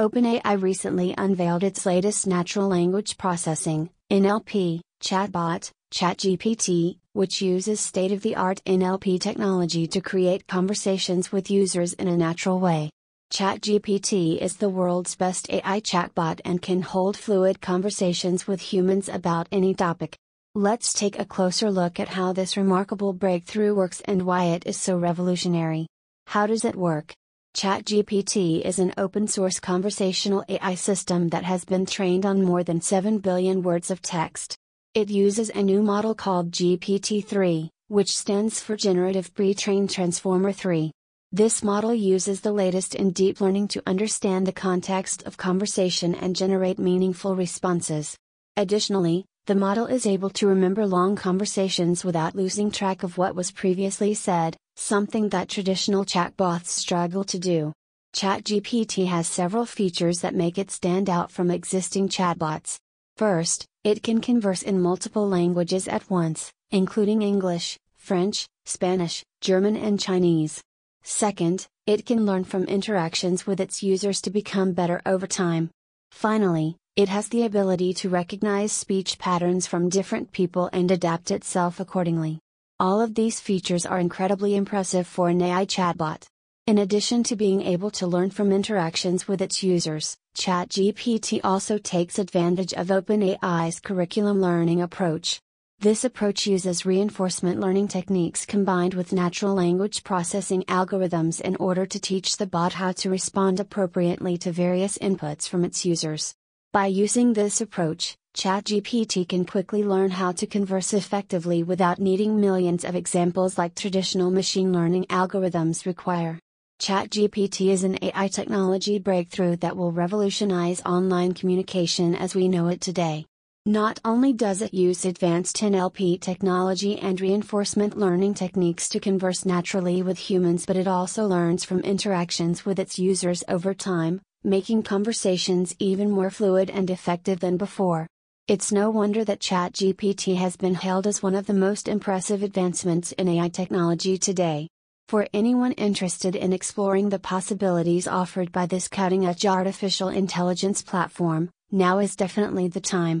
OpenAI recently unveiled its latest natural language processing, NLP, chatbot, ChatGPT, which uses state of the art NLP technology to create conversations with users in a natural way. ChatGPT is the world's best AI chatbot and can hold fluid conversations with humans about any topic. Let's take a closer look at how this remarkable breakthrough works and why it is so revolutionary. How does it work? ChatGPT is an open source conversational AI system that has been trained on more than 7 billion words of text. It uses a new model called GPT 3, which stands for Generative Pre trained Transformer 3. This model uses the latest in deep learning to understand the context of conversation and generate meaningful responses. Additionally, the model is able to remember long conversations without losing track of what was previously said, something that traditional chatbots struggle to do. ChatGPT has several features that make it stand out from existing chatbots. First, it can converse in multiple languages at once, including English, French, Spanish, German, and Chinese. Second, it can learn from interactions with its users to become better over time. Finally, it has the ability to recognize speech patterns from different people and adapt itself accordingly. All of these features are incredibly impressive for an AI chatbot. In addition to being able to learn from interactions with its users, ChatGPT also takes advantage of OpenAI's curriculum learning approach. This approach uses reinforcement learning techniques combined with natural language processing algorithms in order to teach the bot how to respond appropriately to various inputs from its users. By using this approach, ChatGPT can quickly learn how to converse effectively without needing millions of examples like traditional machine learning algorithms require. ChatGPT is an AI technology breakthrough that will revolutionize online communication as we know it today. Not only does it use advanced NLP technology and reinforcement learning techniques to converse naturally with humans, but it also learns from interactions with its users over time, making conversations even more fluid and effective than before. It's no wonder that ChatGPT has been hailed as one of the most impressive advancements in AI technology today. For anyone interested in exploring the possibilities offered by this cutting edge artificial intelligence platform, now is definitely the time.